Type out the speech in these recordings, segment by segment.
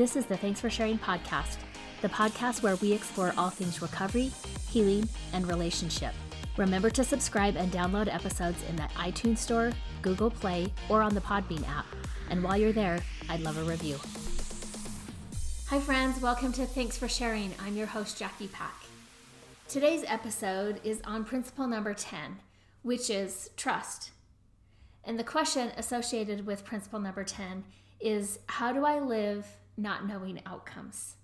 This is the Thanks for Sharing podcast, the podcast where we explore all things recovery, healing, and relationship. Remember to subscribe and download episodes in the iTunes Store, Google Play, or on the Podbean app. And while you're there, I'd love a review. Hi, friends. Welcome to Thanks for Sharing. I'm your host, Jackie Pack. Today's episode is on principle number 10, which is trust. And the question associated with principle number 10 is how do I live not knowing outcomes?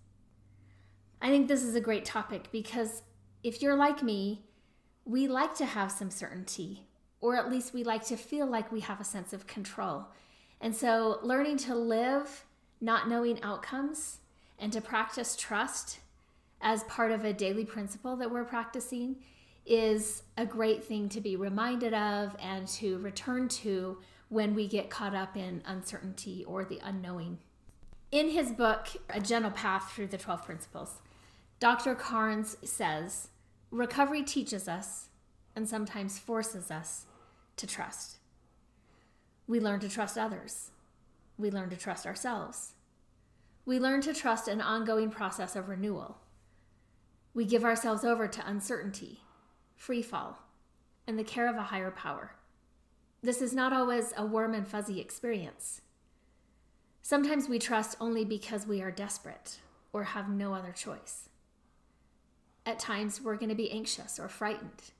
I think this is a great topic because if you're like me, we like to have some certainty, or at least we like to feel like we have a sense of control. And so, learning to live not knowing outcomes and to practice trust as part of a daily principle that we're practicing is a great thing to be reminded of and to return to when we get caught up in uncertainty or the unknowing. In his book, A Gentle Path Through the 12 Principles, Dr. Carnes says, Recovery teaches us and sometimes forces us to trust. We learn to trust others. We learn to trust ourselves. We learn to trust an ongoing process of renewal. We give ourselves over to uncertainty, free fall, and the care of a higher power. This is not always a warm and fuzzy experience. Sometimes we trust only because we are desperate or have no other choice. At times, we're going to be anxious or frightened.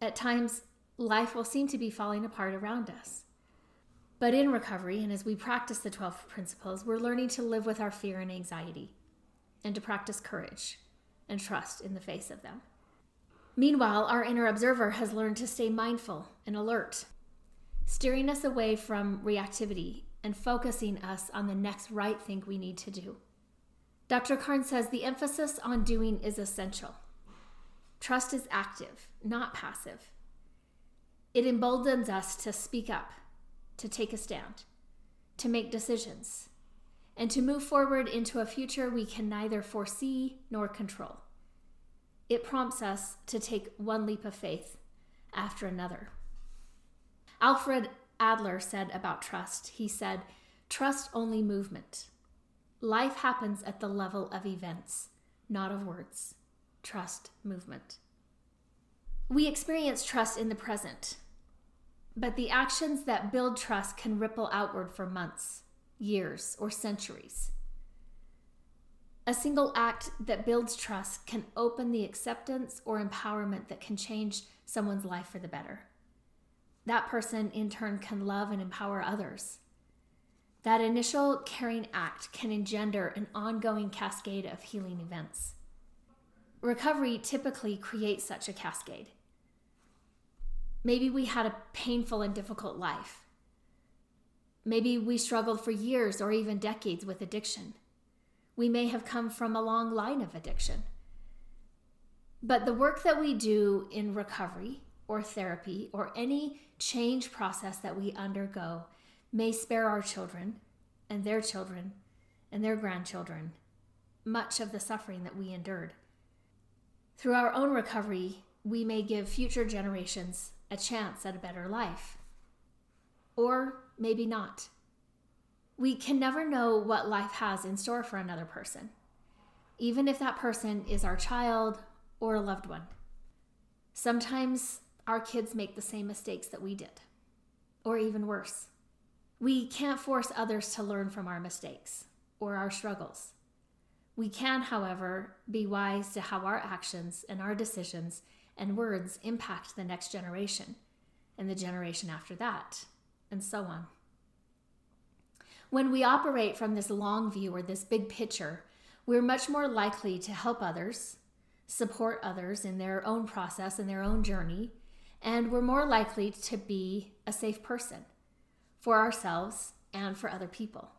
At times, life will seem to be falling apart around us. But in recovery, and as we practice the 12 principles, we're learning to live with our fear and anxiety and to practice courage and trust in the face of them. Meanwhile, our inner observer has learned to stay mindful and alert, steering us away from reactivity and focusing us on the next right thing we need to do. Dr. Carnes says the emphasis on doing is essential. Trust is active, not passive. It emboldens us to speak up, to take a stand, to make decisions, and to move forward into a future we can neither foresee nor control. It prompts us to take one leap of faith after another. Alfred Adler said about trust, he said, Trust only movement. Life happens at the level of events, not of words trust movement. We experience trust in the present, but the actions that build trust can ripple outward for months, years, or centuries. A single act that builds trust can open the acceptance or empowerment that can change someone's life for the better. That person, in turn, can love and empower others. That initial caring act can engender an ongoing cascade of healing events. Recovery typically creates such a cascade. Maybe we had a painful and difficult life. Maybe we struggled for years or even decades with addiction. We may have come from a long line of addiction. But the work that we do in recovery or therapy or any change process that we undergo may spare our children and their children and their grandchildren much of the suffering that we endured. Through our own recovery, we may give future generations a chance at a better life. Or maybe not. We can never know what life has in store for another person, even if that person is our child or a loved one. Sometimes our kids make the same mistakes that we did, or even worse. We can't force others to learn from our mistakes or our struggles. We can, however, be wise to how our actions and our decisions and words impact the next generation and the generation after that, and so on. When we operate from this long view or this big picture, we're much more likely to help others, support others in their own process and their own journey, and we're more likely to be a safe person for ourselves and for other people.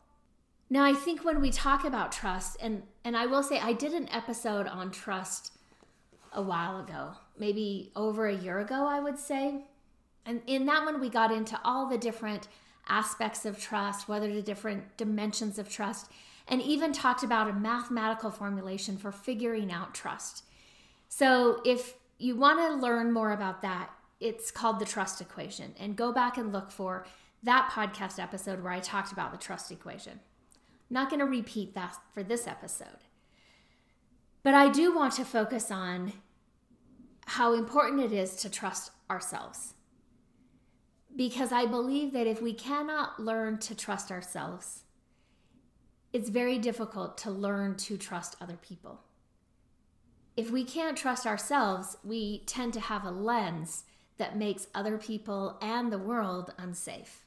Now, I think when we talk about trust, and, and I will say I did an episode on trust a while ago, maybe over a year ago, I would say. And in that one, we got into all the different aspects of trust, whether the different dimensions of trust, and even talked about a mathematical formulation for figuring out trust. So if you want to learn more about that, it's called the trust equation. And go back and look for that podcast episode where I talked about the trust equation. Not going to repeat that for this episode. But I do want to focus on how important it is to trust ourselves. Because I believe that if we cannot learn to trust ourselves, it's very difficult to learn to trust other people. If we can't trust ourselves, we tend to have a lens that makes other people and the world unsafe.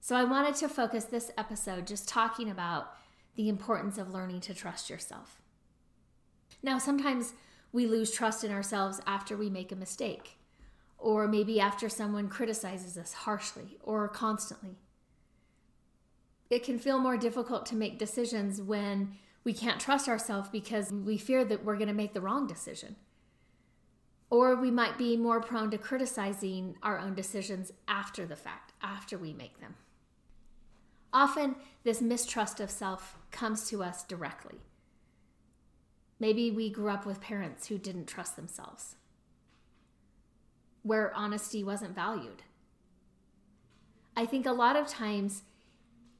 So I wanted to focus this episode just talking about the importance of learning to trust yourself. Now, sometimes we lose trust in ourselves after we make a mistake, or maybe after someone criticizes us harshly or constantly. It can feel more difficult to make decisions when we can't trust ourselves because we fear that we're going to make the wrong decision. Or we might be more prone to criticizing our own decisions after the fact, after we make them. Often, this mistrust of self comes to us directly. Maybe we grew up with parents who didn't trust themselves, where honesty wasn't valued. I think a lot of times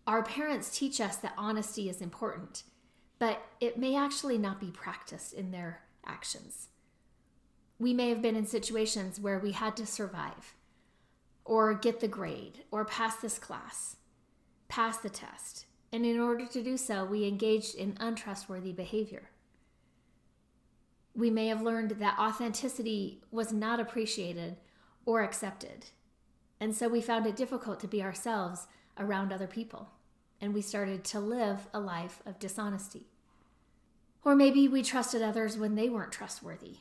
our parents teach us that honesty is important, but it may actually not be practiced in their actions. We may have been in situations where we had to survive, or get the grade, or pass this class pass the test, and in order to do so, we engaged in untrustworthy behavior. We may have learned that authenticity was not appreciated or accepted, and so we found it difficult to be ourselves around other people, and we started to live a life of dishonesty. Or maybe we trusted others when they weren't trustworthy.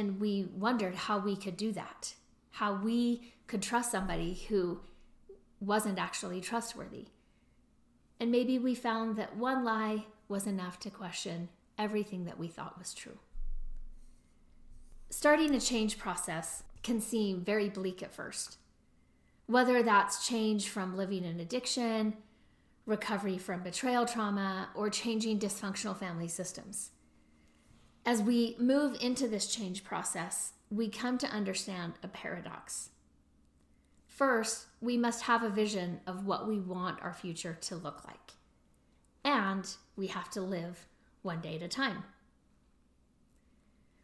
And we wondered how we could do that, how we could trust somebody who wasn't actually trustworthy. And maybe we found that one lie was enough to question everything that we thought was true. Starting a change process can seem very bleak at first. Whether that's change from living in addiction, recovery from betrayal trauma, or changing dysfunctional family systems. As we move into this change process, we come to understand a paradox. First, we must have a vision of what we want our future to look like. And we have to live one day at a time.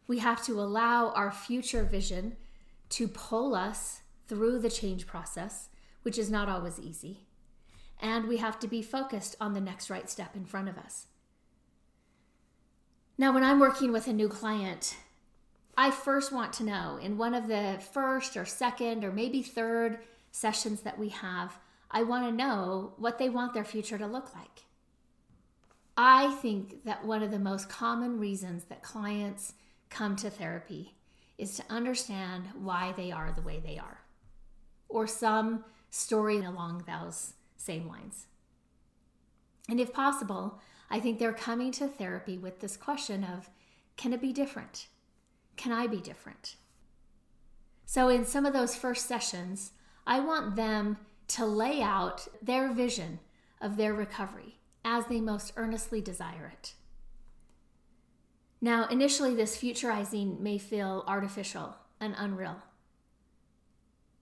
We have to allow our future vision to pull us through the change process, which is not always easy. And we have to be focused on the next right step in front of us. Now, when I'm working with a new client, I first want to know in one of the first or second or maybe third sessions that we have, I want to know what they want their future to look like. I think that one of the most common reasons that clients come to therapy is to understand why they are the way they are, or some story along those same lines. And if possible, I think they're coming to therapy with this question of can it be different? Can I be different? So, in some of those first sessions, I want them to lay out their vision of their recovery as they most earnestly desire it. Now, initially, this futurizing may feel artificial and unreal.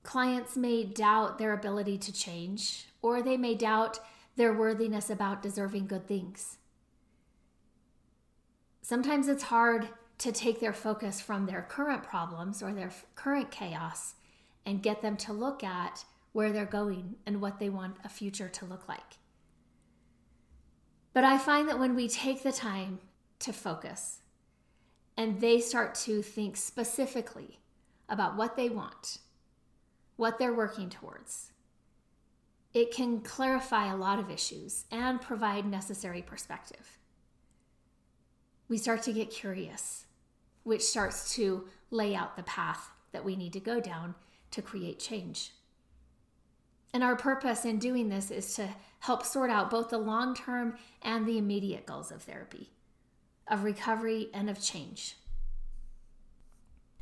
Clients may doubt their ability to change, or they may doubt their worthiness about deserving good things. Sometimes it's hard to take their focus from their current problems or their current chaos and get them to look at where they're going and what they want a future to look like. But I find that when we take the time to focus and they start to think specifically about what they want, what they're working towards, it can clarify a lot of issues and provide necessary perspective. We start to get curious which starts to lay out the path that we need to go down to create change. And our purpose in doing this is to help sort out both the long term and the immediate goals of therapy, of recovery, and of change.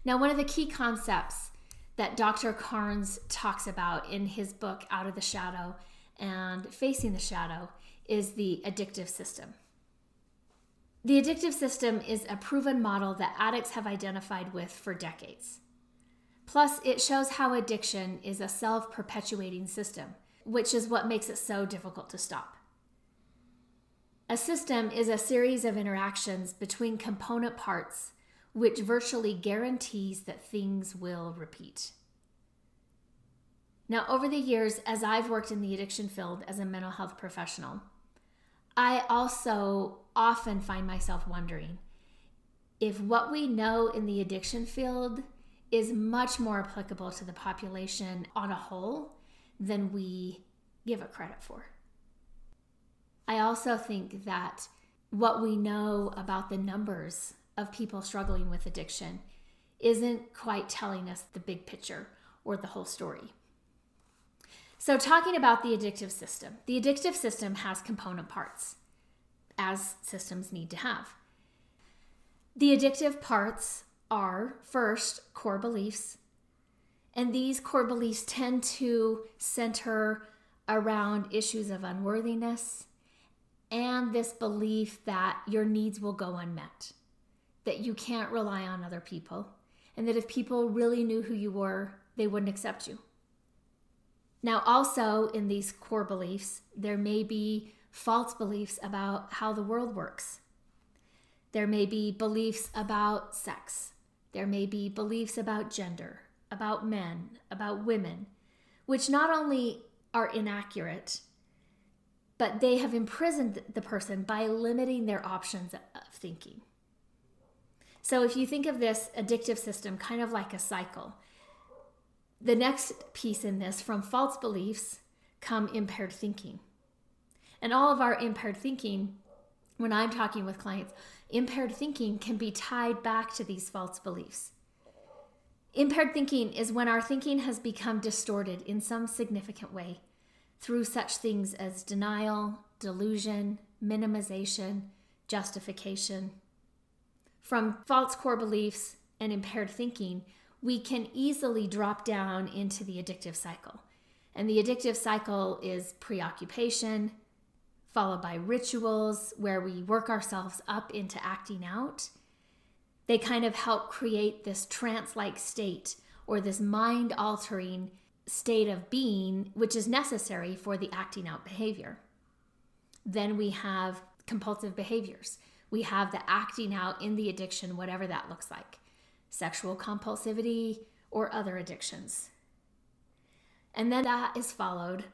Now, one of the key concepts that Dr. Carnes talks about in his book, Out of the Shadow and Facing the Shadow, is the addictive system. The addictive system is a proven model that addicts have identified with for decades. Plus, it shows how addiction is a self perpetuating system which is what makes it so difficult to stop. A system is a series of interactions between component parts which virtually guarantees that things will repeat. Now, over the years, as I've worked in the addiction field as a mental health professional, I also often find myself wondering if what we know in the addiction field is much more applicable to the population on a whole than we give it credit for. I also think that what we know about the numbers of people struggling with addiction isn't quite telling us the big picture or the whole story. So, talking about the addictive system, the addictive system has component parts, as systems need to have. The addictive parts are first core beliefs, and these core beliefs tend to center around issues of unworthiness and this belief that your needs will go unmet, that you can't rely on other people, and that if people really knew who you were, they wouldn't accept you. Now, also in these core beliefs, there may be false beliefs about how the world works. There may be beliefs about sex. There may be beliefs about gender, about men, about women, which not only are inaccurate, but they have imprisoned the person by limiting their options of thinking. So if you think of this addictive system kind of like a cycle, the next piece in this from false beliefs come impaired thinking. And all of our impaired thinking, when I'm talking with clients, impaired thinking can be tied back to these false beliefs. Impaired thinking is when our thinking has become distorted in some significant way through such things as denial, delusion, minimization, justification. From false core beliefs and impaired thinking, we can easily drop down into the addictive cycle. And the addictive cycle is preoccupation, followed by rituals where we work ourselves up into acting out. They kind of help create this trance like state or this mind altering state of being, which is necessary for the acting out behavior. Then we have compulsive behaviors. We have the acting out in the addiction, whatever that looks like sexual compulsivity, or other addictions. And then that is followed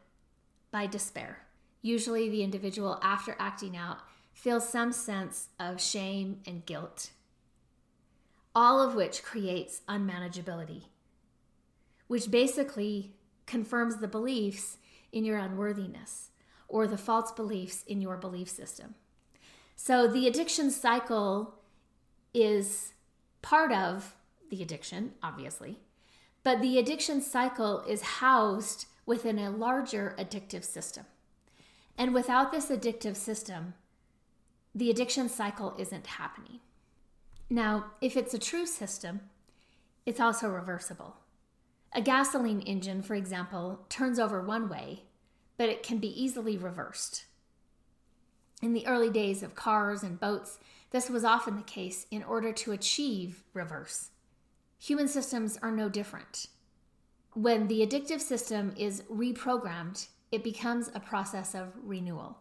by despair. Usually, the individual, after acting out, feels some sense of shame and guilt, all of which creates unmanageability, which basically confirms the beliefs in your unworthiness or the false beliefs in your belief system. So, the addiction cycle is part of the addiction, obviously, but the addiction cycle is housed within a larger addictive system. And without this addictive system, the addiction cycle isn't happening. Now, if it's a true system, it's also reversible. A gasoline engine, for example, turns over one way, but it can be easily reversed. In the early days of cars and boats, this was often the case in order to achieve reverse. Human systems are no different. When the addictive system is reprogrammed, it becomes a process of renewal.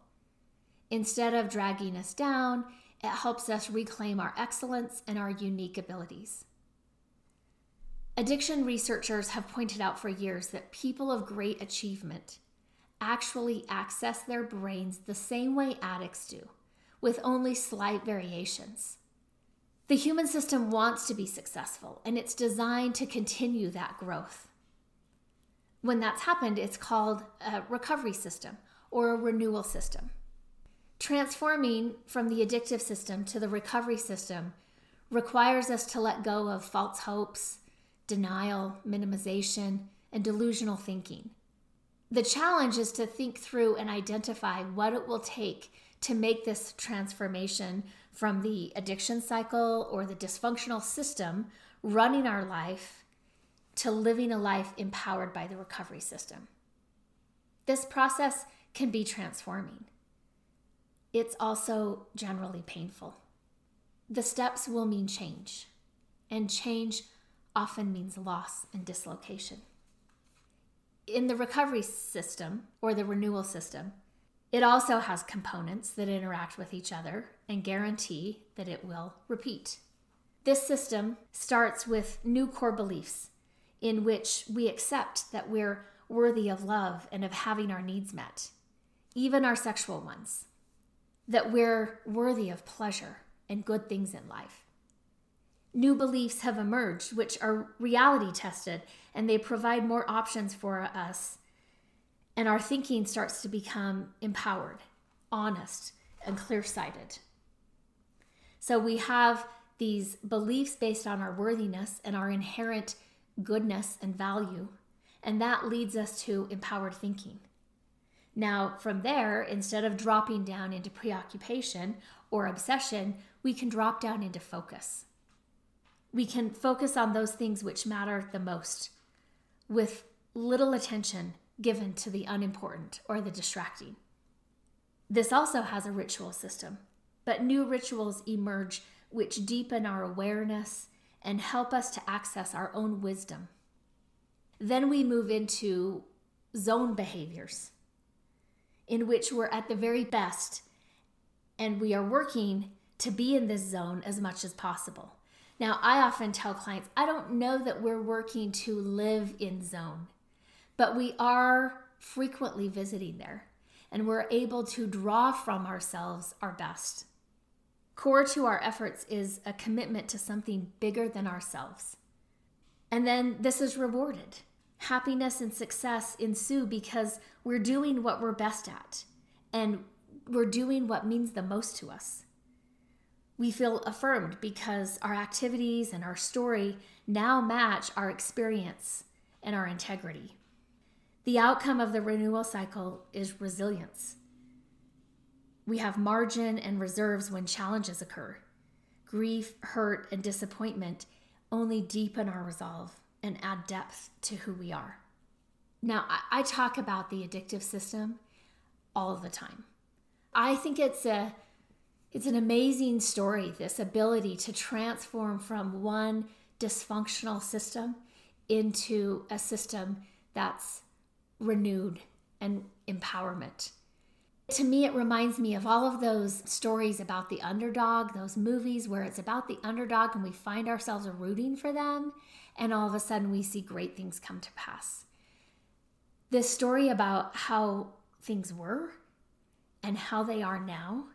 Instead of dragging us down, it helps us reclaim our excellence and our unique abilities. Addiction researchers have pointed out for years that people of great achievement actually access their brains the same way addicts do with only slight variations. The human system wants to be successful and it's designed to continue that growth. When that's happened, it's called a recovery system or a renewal system. Transforming from the addictive system to the recovery system requires us to let go of false hopes, denial, minimization, and delusional thinking. The challenge is to think through and identify what it will take to make this transformation from the addiction cycle or the dysfunctional system running our life to living a life empowered by the recovery system. This process can be transforming. It's also generally painful. The steps will mean change, and change often means loss and dislocation. in the recovery system or the renewal system, it also has components that interact with each other and guarantee that it will repeat. This system starts with new core beliefs in which we accept that we're worthy of love and of having our needs met, even our sexual ones, that we're worthy of pleasure and good things in life. New beliefs have emerged which are reality tested and they provide more options for us, and our thinking starts to become empowered, honest, and clear sighted. So we have these beliefs based on our worthiness and our inherent goodness and value. And that leads us to empowered thinking. Now, from there, instead of dropping down into preoccupation or obsession, we can drop down into focus. We can focus on those things which matter the most with little attention given to the unimportant or the distracting. This also has a ritual system, but new rituals emerge which deepen our awareness and help us to access our own wisdom. Then we move into zone behaviors, in which we're at the very best and we are working to be in this zone as much as possible. Now, I often tell clients, I don't know that we're working to live in zone, but we are frequently visiting there and we're able to draw from ourselves our best. Core to our efforts is a commitment to something bigger than ourselves. And then this is rewarded. Happiness and success ensue because we're doing what we're best at and we're doing what means the most to us. We feel affirmed because our activities and our story now match our experience and our integrity. The outcome of the renewal cycle is resilience. We have margin and reserves when challenges occur. Grief, hurt, and disappointment only deepen our resolve and add depth to who we are. Now, I, talk about the addictive system all the time. I think it's a it's an amazing story, this ability to transform from one dysfunctional system into a system that's renewed and empowerment. To me, it reminds me of all of those stories about the underdog, those movies where it's about the underdog and we find ourselves rooting for them, and all of a sudden we see great things come to pass. This story about how things were and how they are now,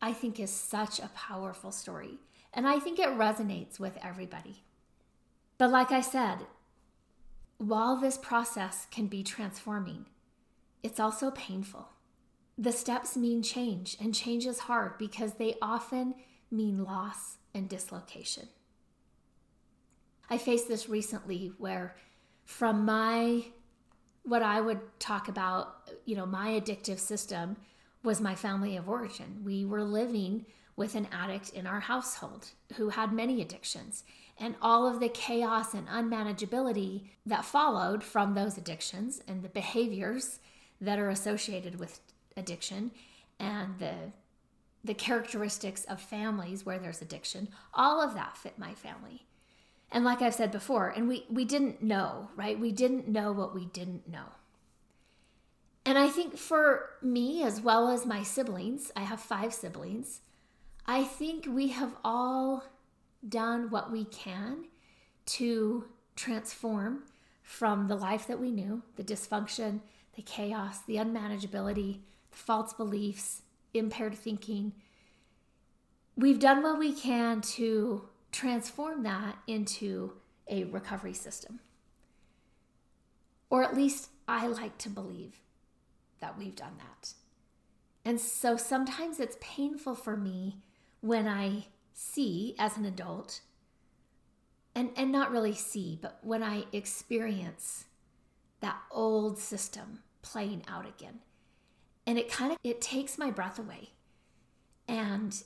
I think is such a powerful story. And I think it resonates with everybody. But like I said, while this process can be transforming, it's also painful. The steps mean change, and change is hard because they often mean loss and dislocation. I faced this recently where, from my what I would talk about, you know, my addictive system was my family of origin. We were living with an addict in our household who had many addictions. And all of the chaos and unmanageability that followed from those addictions and the behaviors that are associated with addiction and the the characteristics of families where there's addiction all of that fit my family. And like i've said before and we we didn't know right? We didn't know what we didn't know. And i think for me as well as my siblings i have five siblings i think we have all done what we can to transform from the life that we knew the dysfunction the chaos the unmanageability false beliefs, impaired thinking. We've done what we can to transform that into a recovery system. Or at least I like to believe that we've done that. And so sometimes it's painful for me when I see as an adult, and, and not really see, but when I experience that old system playing out again and it kind of it takes my breath away. And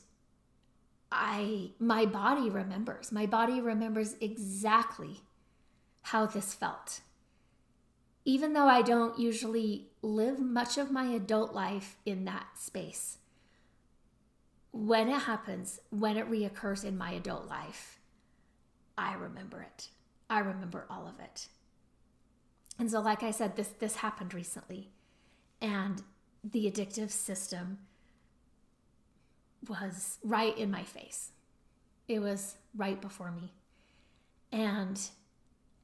i my body remembers my body remembers exactly how this felt. Even though i don't usually live much of my adult life in that space when it happens when it reoccurs in my adult life i remember it. I remember all of it. And so, like I said, this this happened recently, and the addictive system was right in my face. It was right before me. And,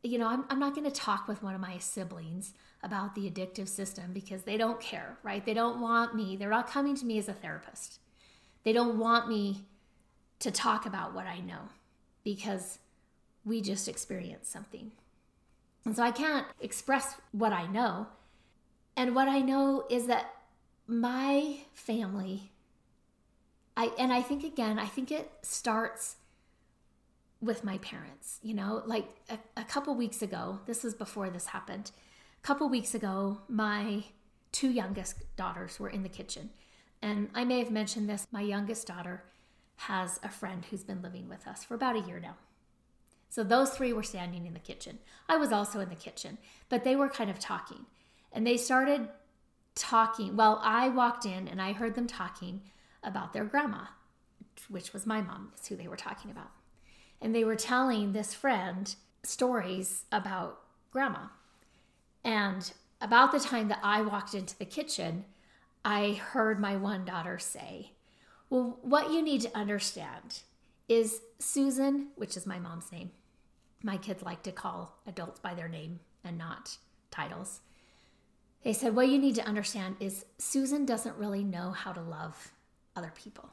you know, I'm, I'm not going to talk with one of my siblings about the addictive system because they don't care, right? They don't want me, they're not coming to me as a therapist. They don't want me to talk about what I know because we just experienced something. And so I can't express what I know. And what I know is that my family I and I think again, I think it starts with my parents, you know, like a, a couple weeks ago, this was before this happened. A couple weeks ago, my two youngest daughters were in the kitchen. And I may have mentioned this, my youngest daughter has a friend who's been living with us for about a year now. So those three were standing in the kitchen. I was also in the kitchen, but they were kind of talking. And they started talking. Well, I walked in and I heard them talking about their grandma, which was my mom, is who they were talking about. And they were telling this friend stories about grandma. And about the time that I walked into the kitchen, I heard my one daughter say, Well, what you need to understand is Susan, which is my mom's name. My kids like to call adults by their name and not titles. They said, What you need to understand is Susan doesn't really know how to love other people.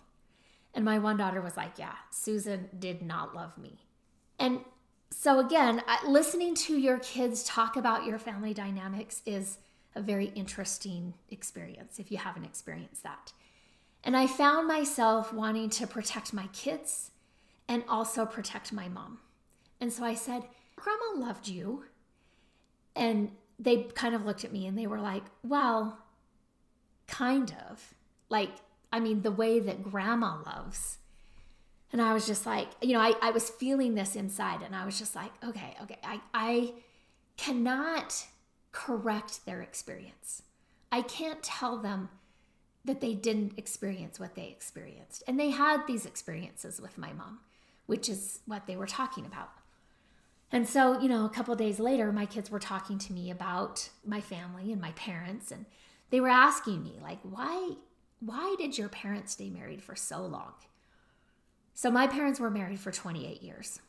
And my one daughter was like, Yeah, Susan did not love me. And so, again, listening to your kids talk about your family dynamics is a very interesting experience if you haven't experienced that. And I found myself wanting to protect my kids and also protect my mom. And so I said, Grandma loved you. And they kind of looked at me and they were like, Well, kind of. Like, I mean, the way that grandma loves. And I was just like, you know, I, I was feeling this inside and I was just like, okay, okay, I, I cannot correct their experience. I can't tell them that they didn't experience what they experienced. And they had these experiences with my mom, which is what they were talking about. And so, you know, a couple days later, my kids were talking to me about my family and my parents, and they were asking me, like, why why did your parents stay married for so long? So, my parents were married for 28 years.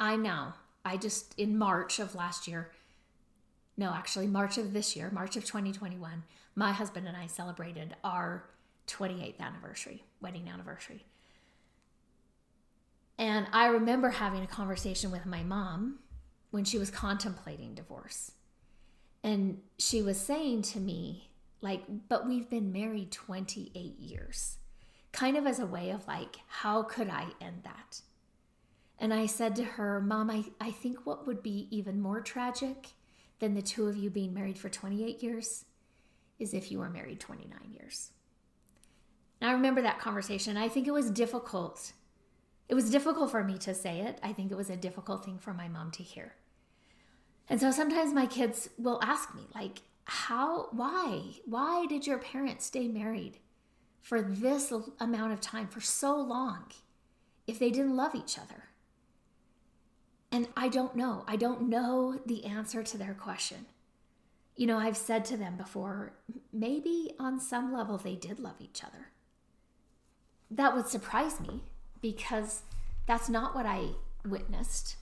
I know. I just, in March of last year, no, actually, March of this year, March of 2021, my husband and I celebrated our 28th anniversary, wedding anniversary. And I remember having a conversation with my mom when she was contemplating divorce. And she was saying to me, like, but we've been married 28 years. Kind of as a way of like, how could I end that? And I said to her, Mom, I, I think what would be even more tragic than the two of you being married for 28 years is if you were married 29 years. And I remember that conversation. I think it was difficult. It was difficult for me to say it. I think it was a difficult thing for my mom to hear. And so sometimes my kids will ask me, like, how why why did your parents stay married for this amount of time for so long if they didn't love each other? And i don't know. I don't know the answer to their question. You know i've said to them before maybe on some level they did love each other. That would surprise me because that's not what i witnessed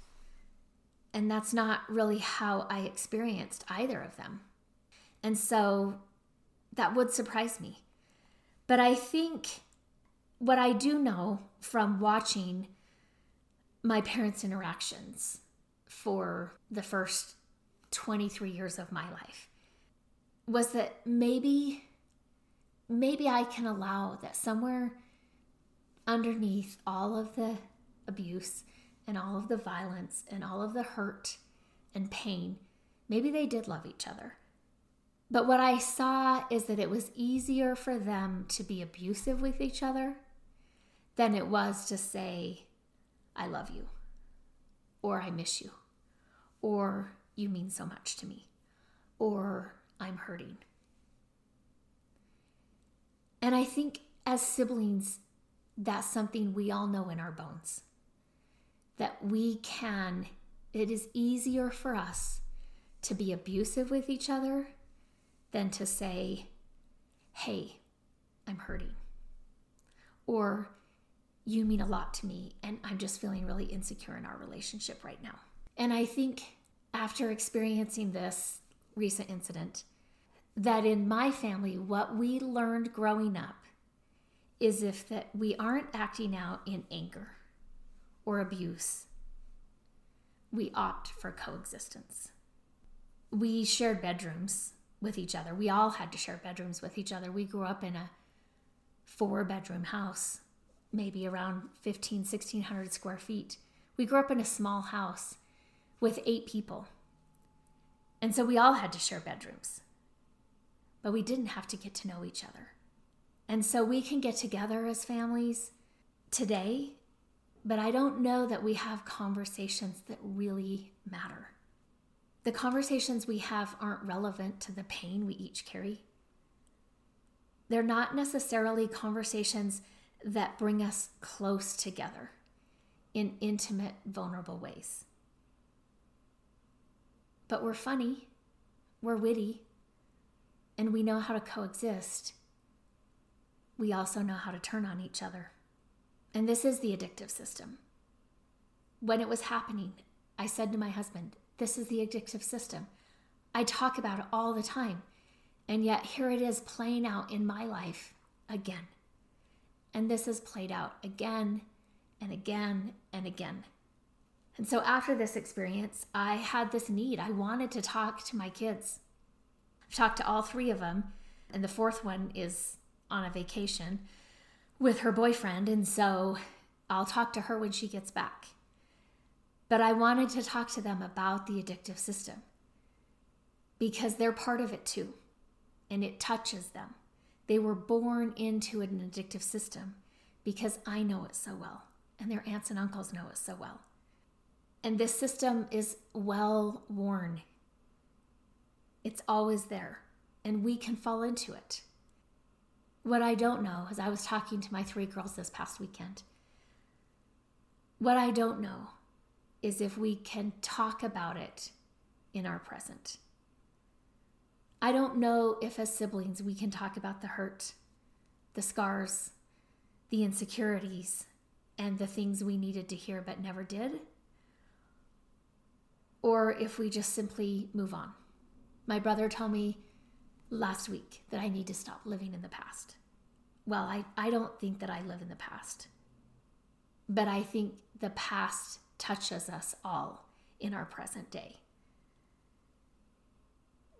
and that's not really how i experienced either of them and so that would surprise me. But I think what I do know from watching my parents' interactions for the first 23 years of my life was that maybe maybe I can allow that somewhere underneath all of the abuse and all of the violence and all of the hurt and pain, maybe they did love each other. But what I saw is that it was easier for them to be abusive with each other than it was to say, I love you, or I miss you, or you mean so much to me, or I'm hurting. And I think as siblings, that's something we all know in our bones. That we can, it is easier for us to be abusive with each other than to say, hey, I'm hurting. Or you mean a lot to me, and I'm just feeling really insecure in our relationship right now. And I think after experiencing this recent incident, that in my family, what we learned growing up is if that we aren't acting out in anger or abuse, we opt for coexistence. We shared bedrooms with each other. We all had to share bedrooms with each other. We grew up in a four bedroom house, maybe around 15, 1600 square feet. We grew up in a small house with eight people. And so we all had to share bedrooms. But we didn't have to get to know each other. And so we can get together as families today, but I don't know that we have conversations that really matter. The conversations we have aren't relevant to the pain we each carry. They're not necessarily conversations that bring us close together in intimate, vulnerable ways. But we're funny, we're witty, and we know how to coexist we also know how to turn on each other. And this is the addictive system. When it was happening, I said to my husband, This is the addictive system. I talk about it all the time. And yet here it is playing out in my life again. And this has played out again and again and again. And so after this experience, I had this need. I wanted to talk to my kids. I've talked to all three of them, and the fourth one is on a vacation with her boyfriend, and so I'll talk to her when she gets back. But I wanted to talk to them about the addictive system because they're part of it too, and it touches them. They were born into an addictive system because I know it so well, and their aunts and uncles know it so well. And this system is well worn, it's always there, and we can fall into it. What I don't know is I was talking to my three girls this past weekend. What I don't know is if we can talk about it in our present. I don't know if, as siblings, we can talk about the hurt, the scars, the insecurities, and the things we needed to hear but never did, or if we just simply move on. My brother told me last week that I need to stop living in the past. Well, I, I don't think that I live in the past, but I think the past touches us all in our present day.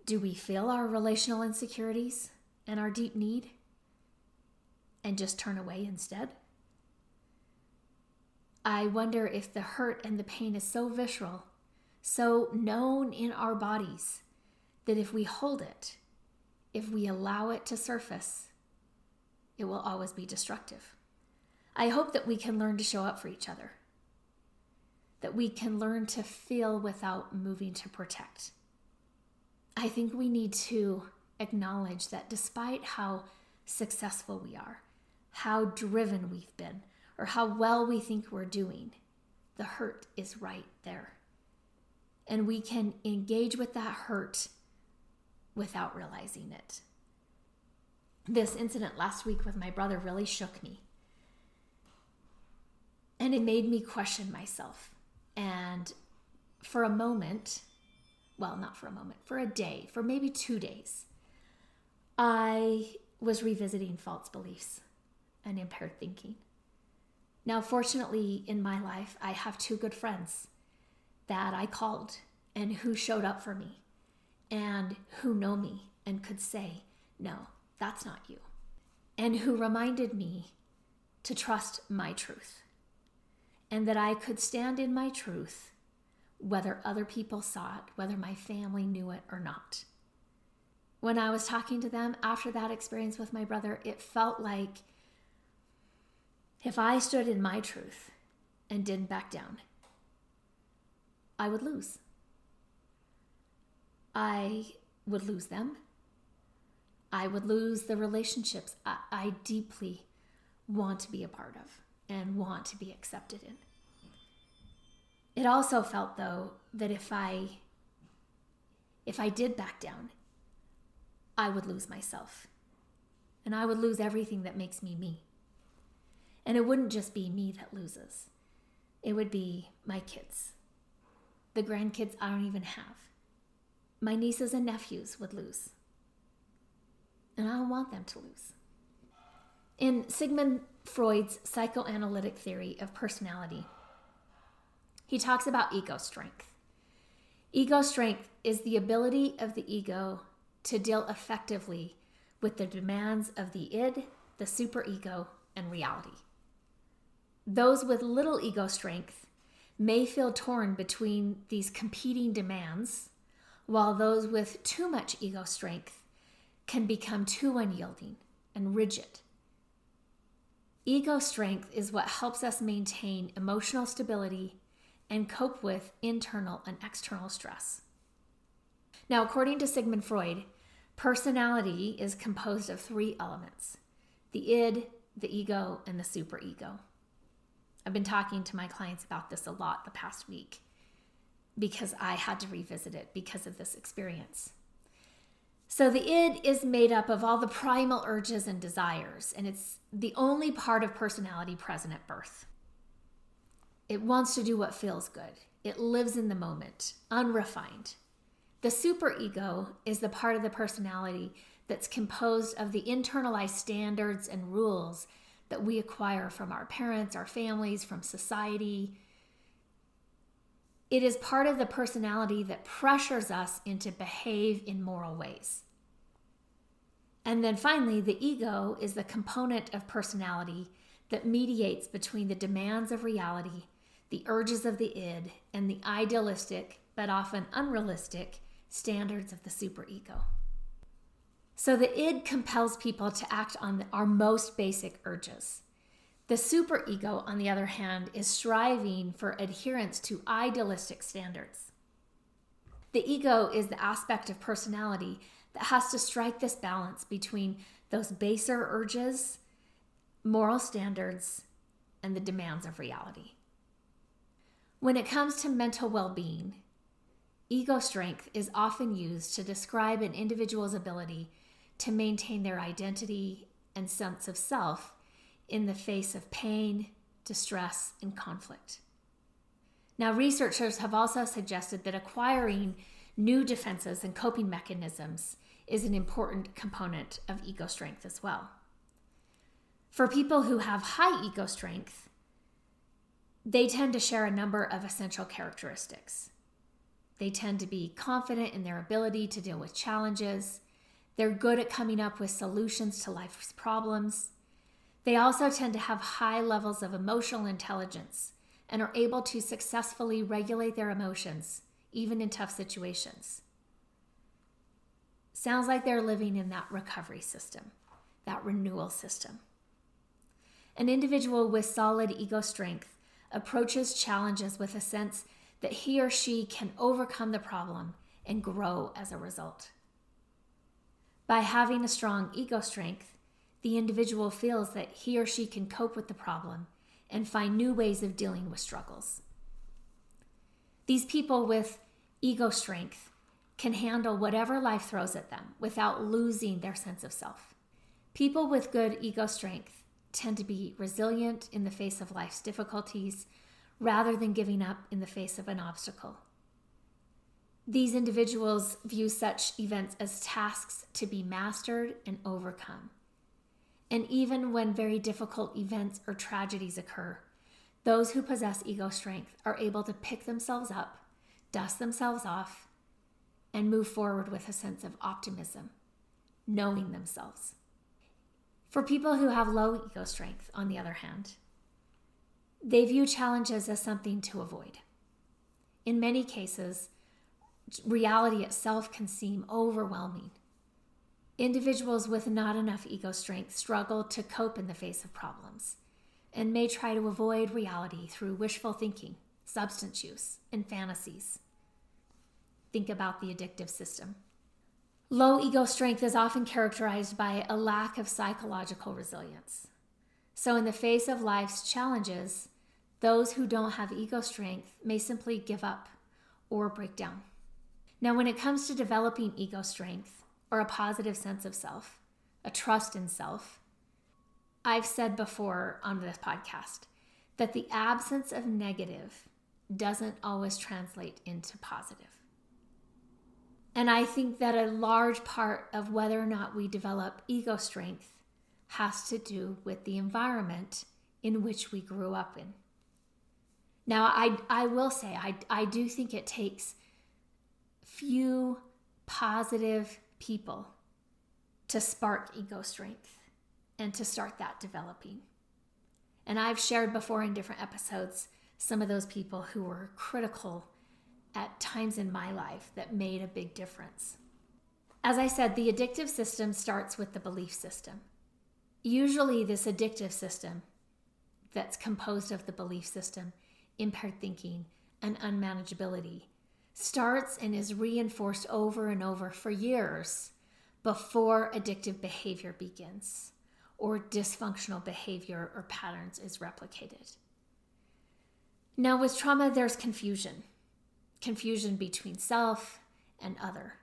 Do we feel our relational insecurities and our deep need and just turn away instead? I wonder if the hurt and the pain is so visceral, so known in our bodies, that if we hold it, if we allow it to surface, it will always be destructive. I hope that we can learn to show up for each other, that we can learn to feel without moving to protect. I think we need to acknowledge that despite how successful we are, how driven we've been, or how well we think we're doing, the hurt is right there. And we can engage with that hurt without realizing it. This incident last week with my brother really shook me. And it made me question myself. And for a moment, well, not for a moment, for a day, for maybe two days, I was revisiting false beliefs and impaired thinking. Now, fortunately, in my life, I have two good friends that I called and who showed up for me and who know me and could say, no, that's not you. And who reminded me to trust my truth and that I could stand in my truth whether other people saw it, whether my family knew it or not. When I was talking to them after that experience with my brother, it felt like if I stood in my truth and didn't back down, I would lose. I would lose them. I would lose the relationships I, I deeply want to be a part of and want to be accepted in. It also felt, though, that if I if I did back down, I would lose myself. And I would lose everything that makes me me. And it wouldn't just be me that loses, it would be my kids, the grandkids I don't even have. My nieces and nephews would lose. And I don't want them to lose. In Sigmund Freud's psychoanalytic theory of personality, he talks about ego strength. Ego strength is the ability of the ego to deal effectively with the demands of the id, the superego, and reality. Those with little ego strength may feel torn between these competing demands, while those with too much ego strength can become too unyielding and rigid. Ego strength is what helps us maintain emotional stability and cope with internal and external stress. Now, according to Sigmund Freud, personality is composed of three elements the id, the ego, and the superego. I've been talking to my clients about this a lot the past week because I had to revisit it because of this experience. So, the id is made up of all the primal urges and desires, and it's the only part of personality present at birth. It wants to do what feels good. It lives in the moment, unrefined. The superego is the part of the personality that's composed of the internalized standards and rules that we acquire from our parents, our families, from society. It is part of the personality that pressures us into behave in moral ways. And then finally, the ego is the component of personality that mediates between the demands of reality the urges of the id, and the idealistic, but often unrealistic, standards of the superego. So the id compels people to act on our most basic urges. The superego, on the other hand, is striving for adherence to idealistic standards. The ego is the aspect of personality that has to strike this balance between those baser urges, moral standards, and the demands of reality. When it comes to mental well being, ego strength is often used to describe an individual's ability to maintain their identity and sense of self in the face of pain, distress, and conflict. Now, researchers have also suggested that acquiring new defenses and coping mechanisms is an important component of ego strength as well. For people who have high ego strength, they tend to share a number of essential characteristics. They tend to be confident in their ability to deal with challenges. They're good at coming up with solutions to life's problems. They also tend to have high levels of emotional intelligence and are able to successfully regulate their emotions, even in tough situations. Sounds like they're living in that recovery system, that renewal system. An individual with solid ego strength approaches challenges with a sense that he or she can overcome the problem and grow as a result. By having a strong ego strength, the individual feels that he or she can cope with the problem and find new ways of dealing with struggles. These people with ego strength can handle whatever life throws at them without losing their sense of self. People with good ego strength tend to be resilient in the face of life's difficulties rather than giving up in the face of an obstacle. These individuals view such events as tasks to be mastered and overcome. And even when very difficult events or tragedies occur, those who possess ego strength are able to pick themselves up, dust themselves off, and move forward with a sense of optimism, knowing themselves. For people who have low ego strength, on the other hand, they view challenges as something to avoid. In many cases, reality itself can seem overwhelming. Individuals with not enough ego strength struggle to cope in the face of problems and may try to avoid reality through wishful thinking, substance use, and fantasies. Think about the addictive system. Low ego strength is often characterized by a lack of psychological resilience. So, in the face of life's challenges, those who don't have ego strength may simply give up or break down. Now, when it comes to developing ego strength or a positive sense of self, a trust in self, I've said before on this podcast that the absence of negative doesn't always translate into positive. And I think that a large part of whether or not we develop ego strength has to do with the environment in which we grew up in. Now, I, I will say, I, I do think it takes few positive people to spark ego strength and to start that developing. And I've shared before in different episodes some of those people who were critical at times in my life that made a big difference. As I said, the addictive system starts with the belief system. Usually, this addictive system that's composed of the belief system, impaired thinking, and unmanageability starts and is reinforced over and over for years before addictive behavior begins or dysfunctional behavior or patterns is replicated. Now, with trauma, there's confusion confusion between self and other.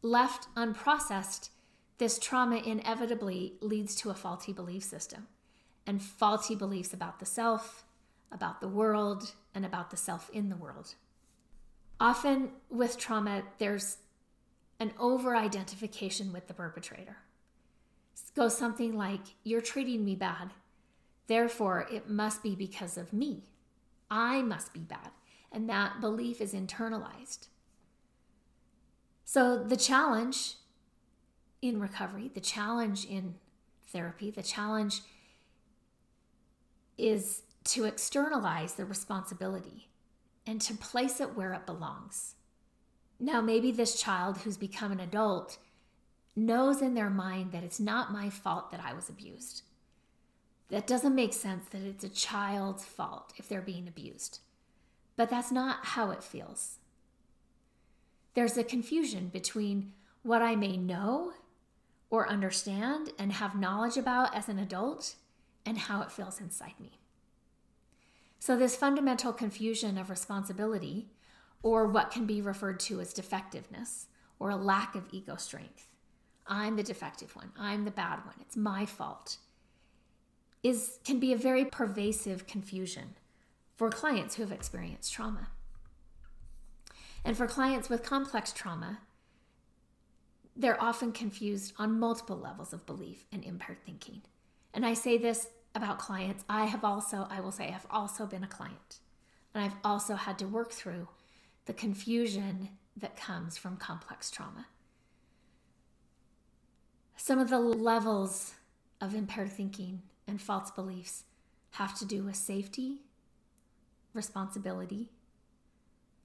Left unprocessed, this trauma inevitably leads to a faulty belief system and faulty beliefs about the self, about the world, and about the self in the world. Often with trauma, there's an over identification with the perpetrator. It goes something like, You're treating me bad. Therefore, it must be because of me. I must be bad. And that belief is internalized. So, the challenge in recovery, the challenge in therapy, the challenge is to externalize the responsibility and to place it where it belongs. Now, maybe this child who's become an adult knows in their mind that it's not my fault that I was abused. That doesn't make sense that it's a child's fault if they're being abused. But that's not how it feels. There's a confusion between what I may know or understand and have knowledge about as an adult and how it feels inside me. So, this fundamental confusion of responsibility, or what can be referred to as defectiveness, or a lack of ego strength I'm the defective one, I'm the bad one, it's my fault, is, can be a very pervasive confusion for clients who have experienced trauma. And for clients with complex trauma, they're often confused on multiple levels of belief and impaired thinking. And I say this about clients, I have also, I will say, I've also been a client. And I've also had to work through the confusion that comes from complex trauma. Some of the levels of impaired thinking and false beliefs have to do with safety, responsibility,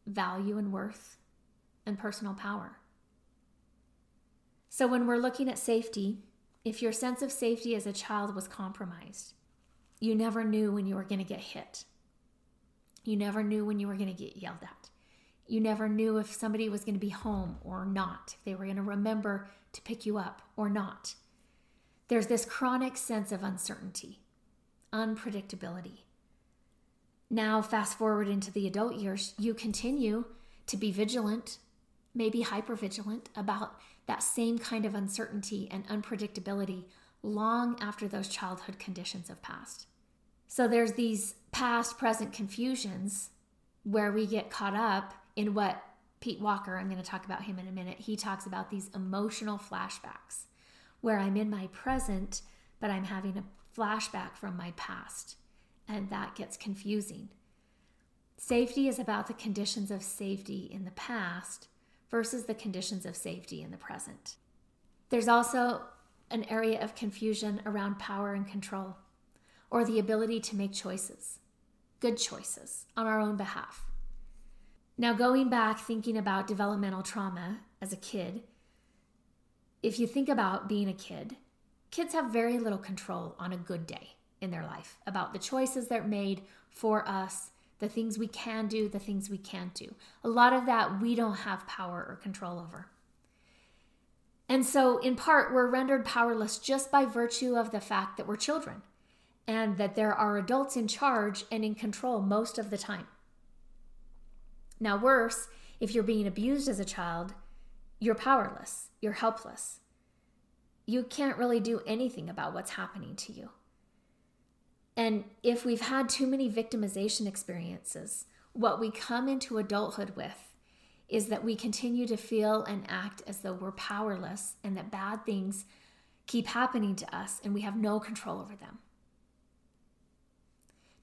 value and worth, and personal power. So, when we're looking at safety, if your sense of safety as a child was compromised, you never knew when you were going to get hit. You never knew when you were going to get yelled at. You never knew if somebody was going to be home or not, if they were going to remember to pick you up or not. There's this chronic sense of uncertainty, unpredictability. Now, fast forward into the adult years, you continue to be vigilant, maybe hypervigilant about that same kind of uncertainty and unpredictability long after those childhood conditions have passed. So there's these past present confusions where we get caught up in what Pete Walker, I'm going to talk about him in a minute, he talks about these emotional flashbacks where I'm in my present, but I'm having a flashback from my past. And that gets confusing. Safety is about the conditions of safety in the past versus the conditions of safety in the present. There's also an area of confusion around power and control, or the ability to make choices, good choices, on our own behalf. Now, going back thinking about developmental trauma as a kid, if you think about being a kid, kids have very little control on a good day in their life about the choices that are made for us, the things we can do, the things we can't do. A lot of that we don't have power or control over. And so, in part, we're rendered powerless just by virtue of the fact that we're children and that there are adults in charge and in control most of the time. Now, worse, If you're being abused as a child, you're powerless, you're helpless. You can't really do anything about what's happening to you. And if we've had too many victimization experiences, what we come into adulthood with is that we continue to feel and act as though we're powerless and that bad things keep happening to us and we have no control over them.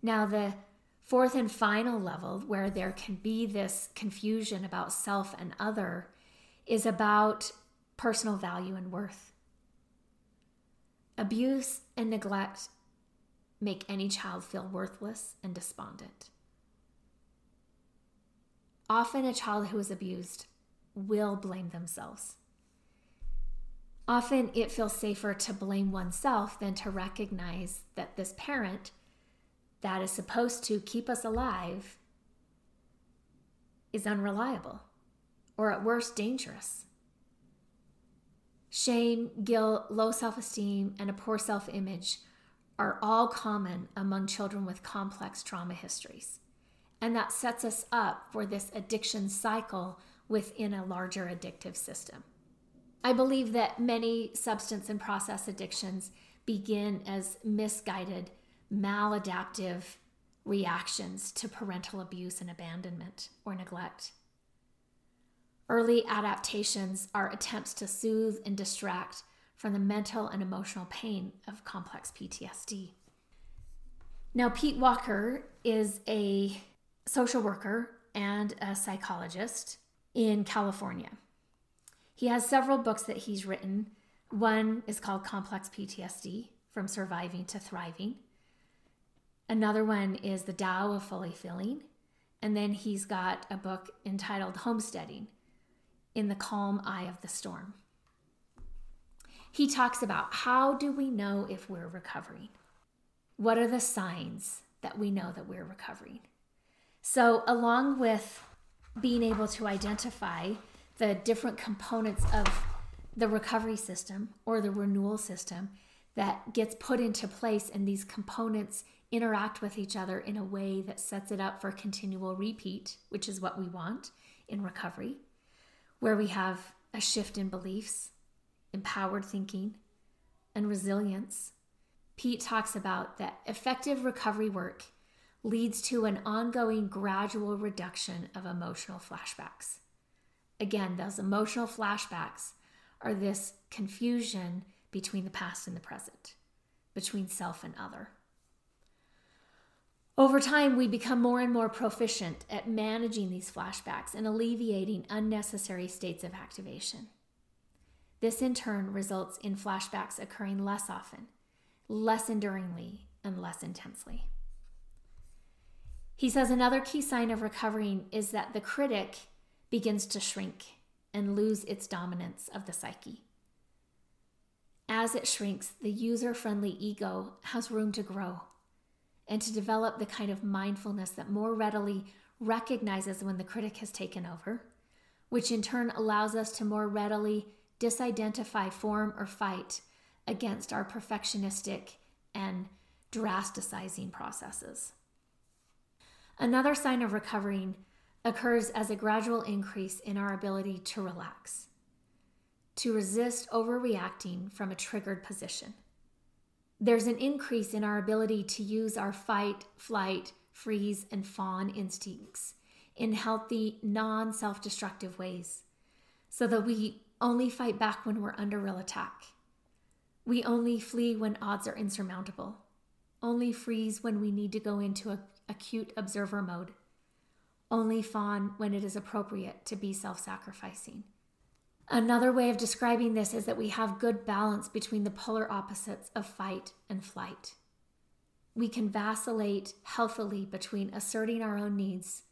Now, the fourth and final level where there can be this confusion about self and other is about personal value and worth. Abuse and neglect make any child feel worthless and despondent. Often, a child who is abused will blame themselves. Often, it feels safer to blame oneself than to recognize that this parent that is supposed to keep us alive is unreliable or, at worst, dangerous. Shame, guilt, low self esteem, and a poor self image are all common among children with complex trauma histories. And that sets us up for this addiction cycle within a larger addictive system. I believe that many substance and process addictions begin as misguided, maladaptive reactions to parental abuse and abandonment or neglect. Early adaptations are attempts to soothe and distract from the mental and emotional pain of complex PTSD. Now, Pete Walker is a social worker and a psychologist in California. He has several books that he's written. One is called Complex PTSD From Surviving to Thriving. Another one is The Tao of Fully Feeling. And then he's got a book entitled Homesteading in the Calm Eye of the Storm he talks about how do we know if we're recovering? What are the signs that we know that we're recovering? So, along with being able to identify the different components of the recovery system or the renewal system that gets put into place, and these components interact with each other in a way that sets it up for continual repeat, which is what we want in recovery, where we have a shift in beliefs, empowered thinking, and resilience. Pete talks about that effective recovery work leads to an ongoing gradual reduction of emotional flashbacks. Again, those emotional flashbacks are this confusion between the past and the present, between self and other. Over time, we become more and more proficient at managing these flashbacks and alleviating unnecessary states of activation. This in turn results in flashbacks occurring less often, less enduringly, and less intensely. He says another key sign of recovering is that the critic begins to shrink and lose its dominance of the psyche. As it shrinks, the user friendly ego has room to grow and to develop the kind of mindfulness that more readily recognizes when the critic has taken over, which in turn allows us to more readily disidentify, form, or fight against our perfectionistic and drasticizing processes. Another sign of recovering occurs as a gradual increase in our ability to relax, to resist overreacting from a triggered position. There's an increase in our ability to use our fight, flight, freeze, and fawn instincts in healthy, non self destructive ways so that we only fight back when we're under real attack. We only flee when odds are insurmountable, only freeze when we need to go into a, acute observer mode, only fawn when it is appropriate to be self sacrificing. Another way of describing this is that we have good balance between the polar opposites of fight and flight. We can vacillate healthily between asserting our own needs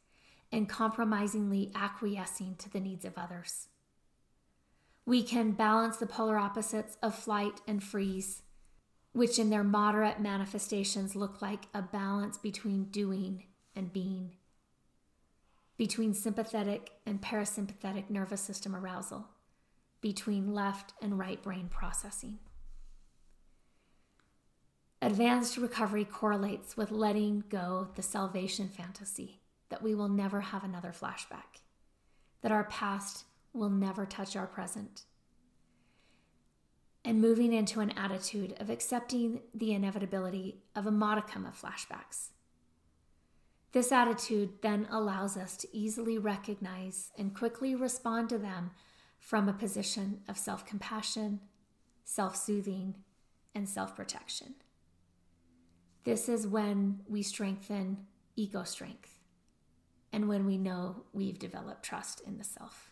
and compromisingly acquiescing to the needs of others. We can balance the polar opposites of flight and freeze, which in their moderate manifestations look like a balance between doing and being, between sympathetic and parasympathetic nervous system arousal, between left and right brain processing. Advanced recovery correlates with letting go the salvation fantasy that we will never have another flashback that our past will never touch our present, and moving into an attitude of accepting the inevitability of a modicum of flashbacks. This attitude then allows us to easily recognize and quickly respond to them from a position of self compassion, self soothing, and self protection. This is when we strengthen ego strength and when we know we've developed trust in the self.